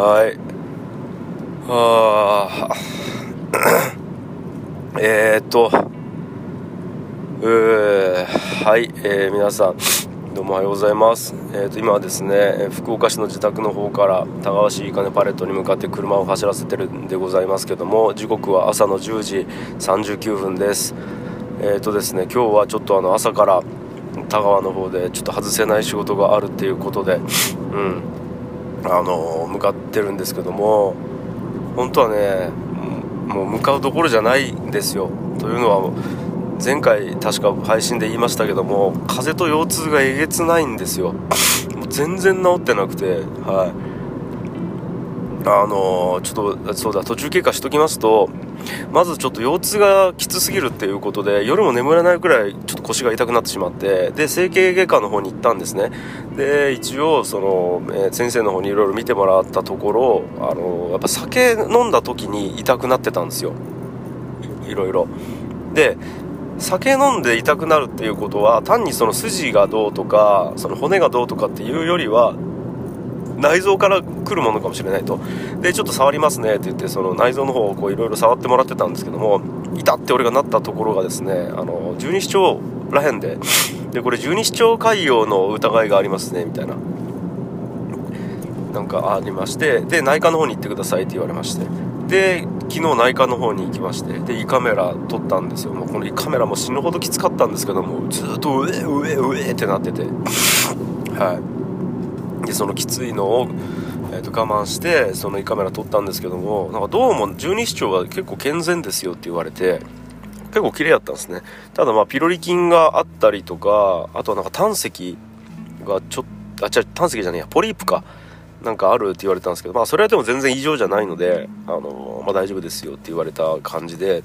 はい。あー。えー、っと。うー。はい、えー、皆さんどうもおはようございます、えー、と今はですね福岡市の自宅の方から高橋いいかねパレットに向かって車を走らせてるんでございますけども時刻は朝の10時39分です。えーとですね今日はちょっとあの朝から田川の方でちょっと外せない仕事があるっていうことでうん。あの向かってるんですけども本当はねもう向かうところじゃないんですよ。というのは前回確か配信で言いましたけども風邪と腰痛がえげつないんですよ。もう全然治ってなくてはい。あのちょっとそうだ途中経過しときますとまずちょっと腰痛がきつすぎるっていうことで夜も眠れないくらいちょっと腰が痛くなってしまってで整形外科の方に行ったんですね。で一応その、えー先生の方にいろいろ見てもらったところあのやっぱ酒飲んだ時に痛くなってたんですよ。いいろいろで酒飲んで痛くなるっていうことは単にその筋がどうとかその骨がどうとかっていうよりは内臓から来るものかもしれないと。でちょっと触りますねって言ってその内臓の方をこういろいろ触ってもらってたんですけども痛って俺がなったところがですねあの十二指腸らへんででこれ十二指腸潰瘍の疑いがありますねみたいな。なんかありましてで内科の方に行ってくださいって言われまして。で昨日内科の方に行きましてで胃カメラ撮ったんですよ。もうこの胃カメラも死ぬほどきつかったんですけどもずっと上上上ってなってて。はい。でそのきついのを、えー、と我慢してその胃カメラ撮ったんですけどもなんかどうも十二指腸が結構健全ですよって言われて結構綺麗だったんですね。ただまあピロリ菌があったりとかあとはなんか胆石がちょっとあ違う胆石じゃねえやポリープかなんかあるって言われたんですけどまあそれはでも全然異常じゃないのであの、まあ、大丈夫ですよって言われた感じで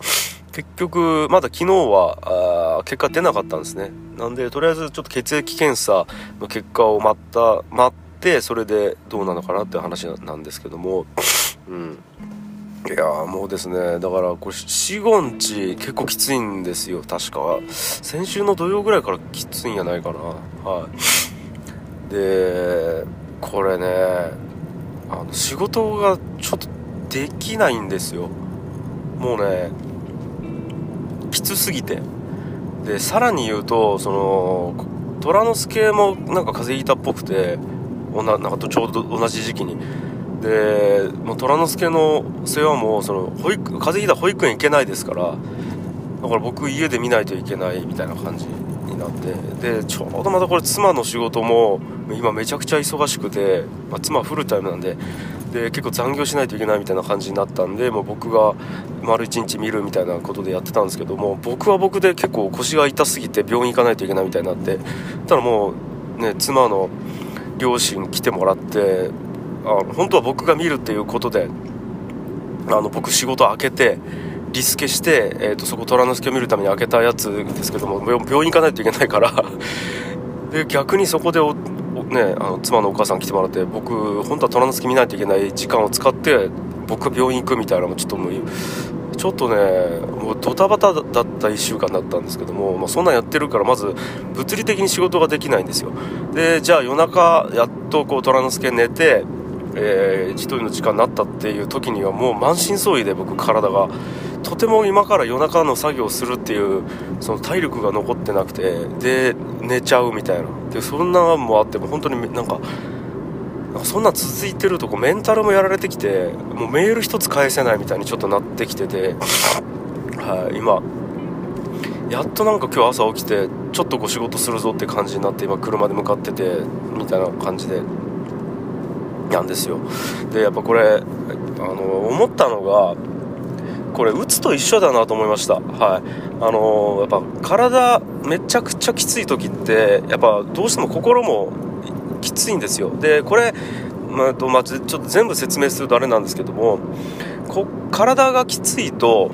結局まだ昨日はあ結果出なかったんですね。なんでとりあえずちょっと血液検査の結果を待った待ってそれでどうなのかなっていう話なんですけども。うん。いやーもうですね。だからこれ45日結構きついんですよ確か。先週の土曜ぐらいからきついんやないかな。はい。でこれねあの仕事がちょっとできないんですよ。もうねきつすぎて。でさらに言うとその虎之助もなんか風邪ひいたっぽくておなんかとちょうど同じ時期に。でもう虎之助の世話もその保育風邪ひいたら保育園行けないですからだから僕家で見ないといけないみたいな感じになって。でちょうどまたこれ妻の仕事も今めちゃくちゃ忙しくて、まあ、妻フルタイムなんでで結構残業しないといけないみたいな感じになったんでもう僕が丸一日見るみたいなことでやってたんですけども僕は僕で結構腰が痛すぎて病院行かないといけないみたいになってただもうね妻の両親来てもらってあの本当は僕が見るっていうことであの僕仕事開けてリスケして、えー、とそこ虎之助を見るために開けたやつですけども病院行かないといけないから。で逆にそこでね、あの妻のお母さん来てもらって僕本当は虎之助見ないといけない時間を使って僕が病院行くみたいなのもちょっともうちょっとねもうドタバタだった1週間だったんですけども、まあ、そんなんやってるからまず物理的に仕事ができないんですよ。でじゃあ夜中やっとこう虎之助寝てえー、一人の時間になったっていう時にはもう満身創痍で僕体がとても今から夜中の作業をするっていうその体力が残ってなくてで寝ちゃうみたいな。でそんなもあっても本当になんかそんな続いてるとこメンタルもやられてきてもうメール一つ返せないみたいにちょっとなってきてて、はい、今やっとなんか今日朝起きてちょっとこう仕事するぞって感じになって今車で向かっててみたいな感じでなんですよ。でやっぱこれあの思ったのがこれ打つと一緒だなと思いました。はい。あのやっぱ体めちゃくちゃきつい時ってやっぱどうしても心もきついんですよ。でこれまあとまあ、ちょっと全部説明するとあれなんですけどもこ体がきついと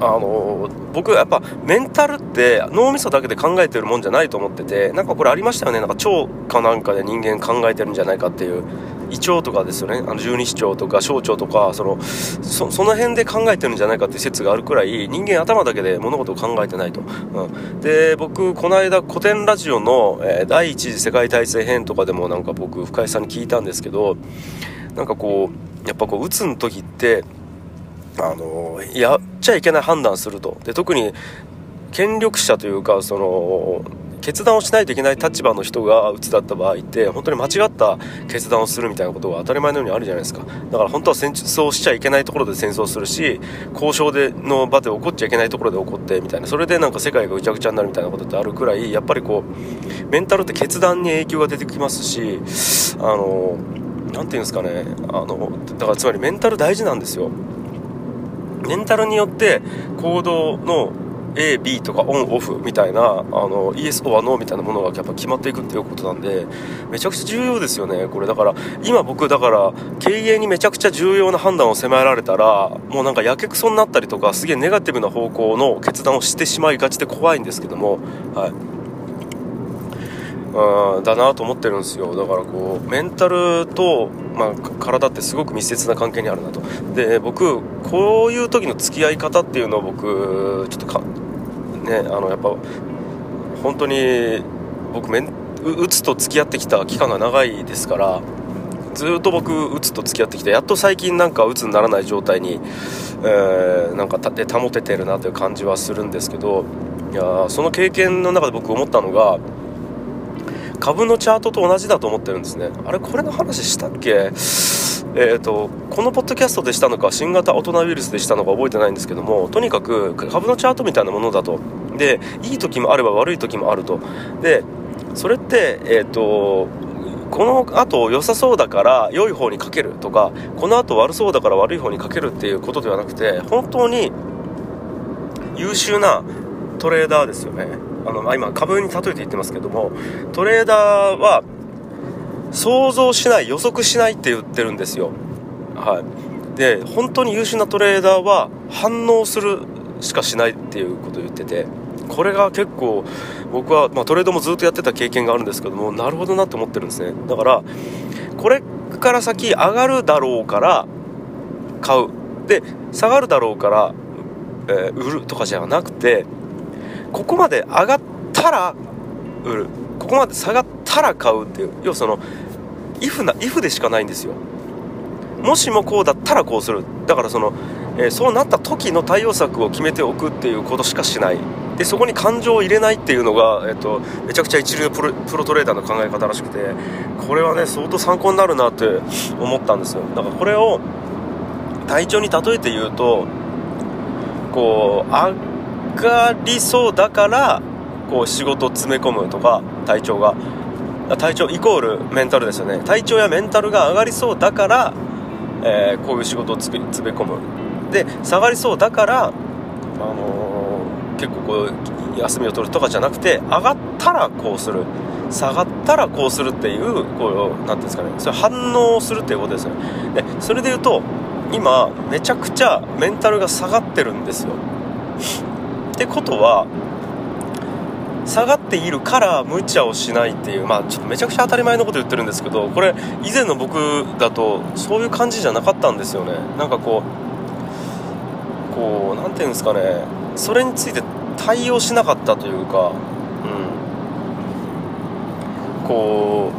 あの僕やっぱメンタルって脳みそだけで考えてるもんじゃないと思っててなんかこれありましたよね？なんか腸かなんかで人間考えてるんじゃないかっていう胃腸とかですよね？あの十二指腸とか小腸とかそのその辺で考えてるんじゃないかっていう説があるくらい人間頭だけで物事を考えてないと、うん、で僕この間古典ラジオの、えー第一次世界大戦編とかでもなんか僕深井さんに聞いたんですけどなんかこうやっぱこう打つの時ってあのやっちゃいけない判断すると。で特に権力者というかその決断をしないといけない立場の人がうつだった場合って本当に間違った決断をするみたいなことが当たり前のようにあるじゃないですか。だから本当は戦争しちゃいけないところで戦争するし交渉での場で起こっちゃいけないところで起こってみたいな。それでなんか世界がぐちゃぐちゃになるみたいなことってあるくらいやっぱりこうメンタルって決断に影響が出てきますしあの何て言うんですかね。あのだからつまりメンタル大事なんですよ。メンタルによって行動の A、B とかオン、オフみたいな、あの、イエス、オア、ノーみたいなものがやっぱ決まっていくっていうことなんで、めちゃくちゃ重要ですよね、これ。だから、今僕、だから、経営にめちゃくちゃ重要な判断を迫られたら、もうなんかやけくそになったりとか、すげえネガティブな方向の決断をしてしまいがちで怖いんですけども、はい。うんだなと思ってるんですよだからこうメンタルと、まあ、体ってすごく密接な関係にあるなと。で僕こういう時の付き合い方っていうのを僕ちょっとかねあのやっぱ本当に僕メンうつと付き合ってきた期間が長いですからずっと僕うつと付き合ってきてやっと最近なんかうつにならない状態に、えー、なんかで保ててるなという感じはするんですけどいやその経験の中で僕思ったのが株のチャートと同じだと思ってるんですね。あれこれの話したっけ？えーと、このポッドキャストでしたのか新型大人ウイルスでしたのか覚えてないんですけどもとにかく株のチャートみたいなものだと。でいい時もあれば悪い時もあると。でそれってえっ、ー、とこの後良さそうだから良い方にかけるとかこの後悪そうだから悪い方にかけるっていうことではなくて本当に優秀なトレーダーですよね。あのま今株に例えて言ってますけどもトレーダーは想像しない予測しないって言ってるんですよ。はい。で本当に優秀なトレーダーは反応するしかしないっていうことを言っててこれが結構僕は、まあ、トレードもずっとやってた経験があるんですけどもなるほどなって思ってるんですね。だからこれから先上がるだろうから買う。で下がるだろうから、えー、売るとかじゃなくてここまで上がったら売る。ここまで下がったら買うっていう。要はその if な if でしかないんですよ。もしもこうだったらこうする。だからその、えー、そうなった時の対応策を決めておくっていうことしかしない。でそこに感情を入れないっていうのが、えーと、めちゃくちゃ一流プロプロトレーダーの考え方らしくてこれはね相当参考になるなって思ったんですよ。だからこれを体調に例えて言うとこう上がりそうだからこう仕事を詰め込むとか体調が。体調イコールメンタルですよね。体調やメンタルが上がりそうだから、えー、こういう仕事を詰め込む。で下がりそうだから、あのー、結構こう休みを取るとかじゃなくて上がったらこうする。下がったらこうするっていうこう何ていうんですかね。それ反応をするっていうことですよね。でそれで言うと今めちゃくちゃメンタルが下がってるんですよ。ってことは下がっているから無茶をしないっていうまあちょっとめちゃくちゃ当たり前のこと言ってるんですけどこれ以前の僕だとそういう感じじゃなかったんですよね。なんかこうこう何て言うんですかね。それについて対応しなかったというかうん。こ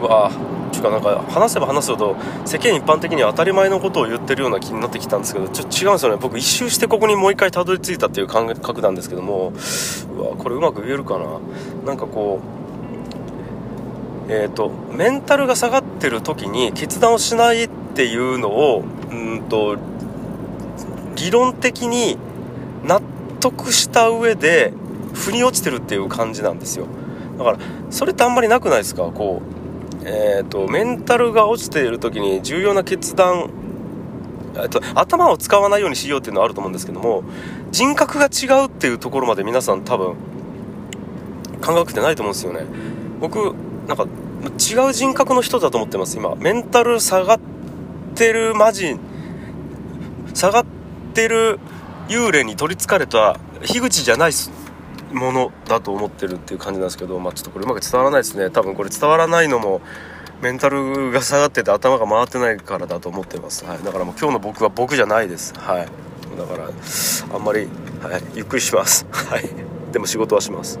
ううわかなんか話せば話すほど世間一般的には当たり前のことを言ってるような気になってきたんですけどちょっと違うんですよね。僕一周してここにもう一回たどり着いたっていう感覚なんですけどもうわこれうまく言えるかな。なんかこうえっ、ー、とメンタルが下がってる時に決断をしないっていうのをうんと理論的に納得した上で腑に落ちてるっていう感じなんですよ。だからそれってあんまりなくないですか？こうえーと、メンタルが落ちている時に重要な決断と、頭を使わないようにしようっていうのはあると思うんですけども人格が違うっていうところまで皆さん多分感覚ってないと思うんですよね。僕なんか違う人格の人だと思ってます今。メンタル下がってるマジ下がってる幽霊に取りつかれた樋口じゃないっす。ものだと思ってるっていう感じなんですけど、まあ、ちょっとこれうまく伝わらないですね。多分これ伝わらないのもメンタルが下がってて頭が回ってないからだと思ってます、はい、だからもう今日の僕は僕じゃないです。はい。だからあんまり、はい、ゆっくりします。はい。でも仕事はします。